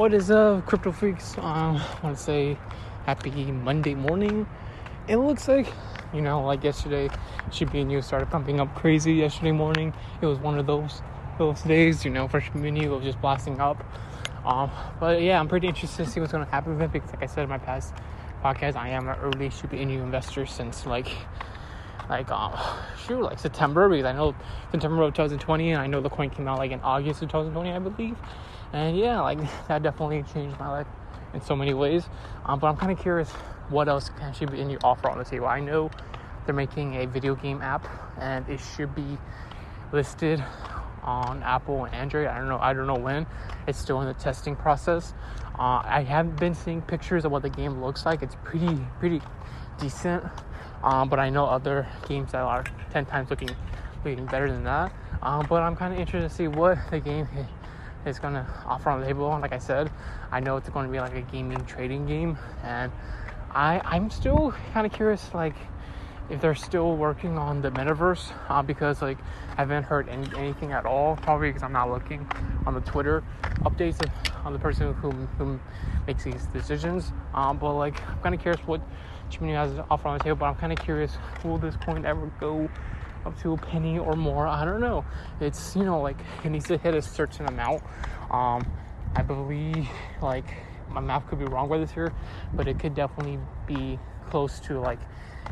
What is up, crypto freaks? Um, I want to say happy Monday morning. It looks like, you know, like yesterday, Inu started pumping up crazy yesterday morning. It was one of those those days, you know, Inu, it was just blasting up. Um, but yeah, I'm pretty interested to see what's going to happen with it because, like I said in my past podcast, I am an early Inu investor since like like um shoot like September because I know September of 2020 and I know the coin came out like in August of 2020 I believe and yeah like that definitely changed my life in so many ways. Um, but I'm kind of curious what else can Shiba Inu offer on the table? I know they're making a video game app and it should be listed on Apple and Android. I don't know I don't know when. It's still in the testing process. Uh, I haven't been seeing pictures of what the game looks like. It's pretty pretty decent. Um, but I know other games that are 10 times looking, looking better than that. Um, but I'm kind of interested to see what the game is going to offer on table. Like I said, I know it's going to be like a gaming trading game. And I, I'm still kind of curious, like, if they're still working on the metaverse uh, because like I haven't heard any, anything at all probably because I'm not looking on the Twitter updates on the person who, who makes these decisions um, but like I'm kind of curious what Jimmy has to offer on the table but I'm kind of curious will this coin ever go up to a penny or more I don't know it's you know like it needs to hit a certain amount um, I believe like my math could be wrong by this year but it could definitely be close to like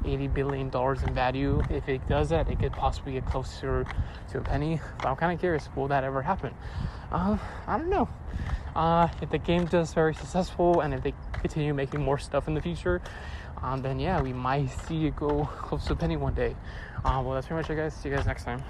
80 billion dollars in value. If it does that, it could possibly get closer to a penny. But I'm kind of curious, will that ever happen? Uh, I don't know. Uh, if the game does very successful and if they continue making more stuff in the future, um, then yeah, we might see it go close to a penny one day. Uh, well, that's pretty much it, guys. See you guys next time.